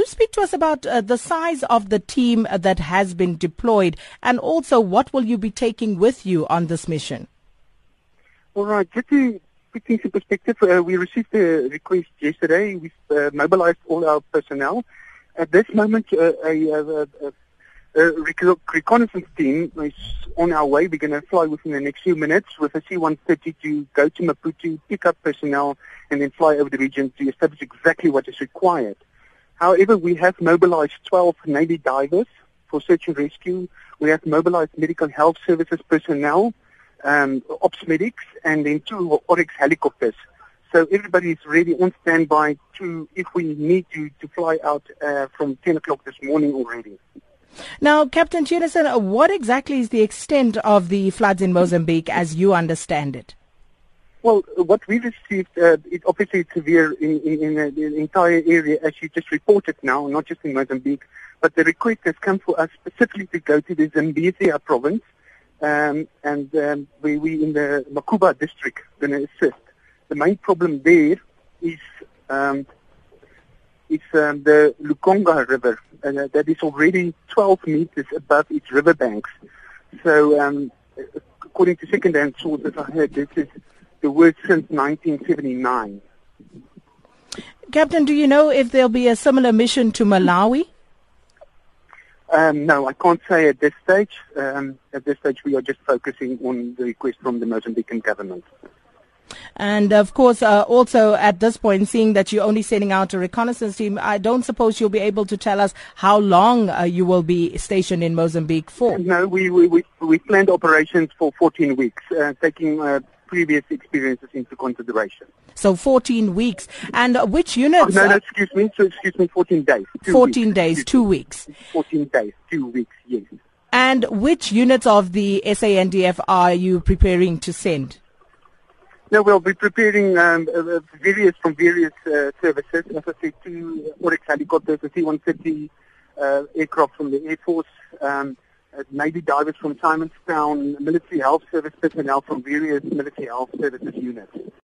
do speak to us about uh, the size of the team that has been deployed and also what will you be taking with you on this mission? All right, just to put things in perspective, uh, we received a request yesterday. We've uh, mobilized all our personnel. At this moment, uh, a, a, a, a reconnaissance team is on our way. We're going to fly within the next few minutes with a C-130 to go to Maputo, pick up personnel, and then fly over the region to establish exactly what is required. However, we have mobilized 12 Navy divers for search and rescue. We have mobilized medical health services personnel um, ops medics, and then two Oryx helicopters. So everybody is ready on standby to, if we need to, to fly out uh, from 10 o'clock this morning already. Now, Captain Theunissen, what exactly is the extent of the floods in Mozambique as you understand it? Well, what we received, uh, it obviously it's severe in, in, in the, the entire area, as you just reported now, not just in Mozambique, but the request has come for us specifically to go to the Zambezia province, um, and um, we, we in the Mocuba district going to assist. The main problem there is um, it's um, the Licungo River, and uh, that is already 12 meters above its riverbanks. So, um, according to second-hand sources I heard, this is the worst since 1979. Captain, do you know if there'll be a similar mission to Malawi? Um, no, I can't say at this stage. Um, at this stage, we are just focusing on the request from the Mozambican government. And of course, uh, also at this point, seeing that you're only sending out a reconnaissance team, I don't suppose you'll be able to tell us how long uh, you will be stationed in Mozambique for. No, we we we, we planned operations for 14 weeks, uh, taking uh, previous experiences into consideration. So 14 weeks. And which units? Oh, no, no, excuse me. So excuse me, 14 days. 14 weeks. days, two weeks. 14 days, two weeks, yes. And which units of the SANDF are you preparing to send? No, we'll be preparing um, uh, uh, various from various uh, services. As I said, two Oryx helicopters, a C-130 uh, aircraft from the Air Force, um, uh, Navy divers from Simonstown, military health service personnel from various military health services units.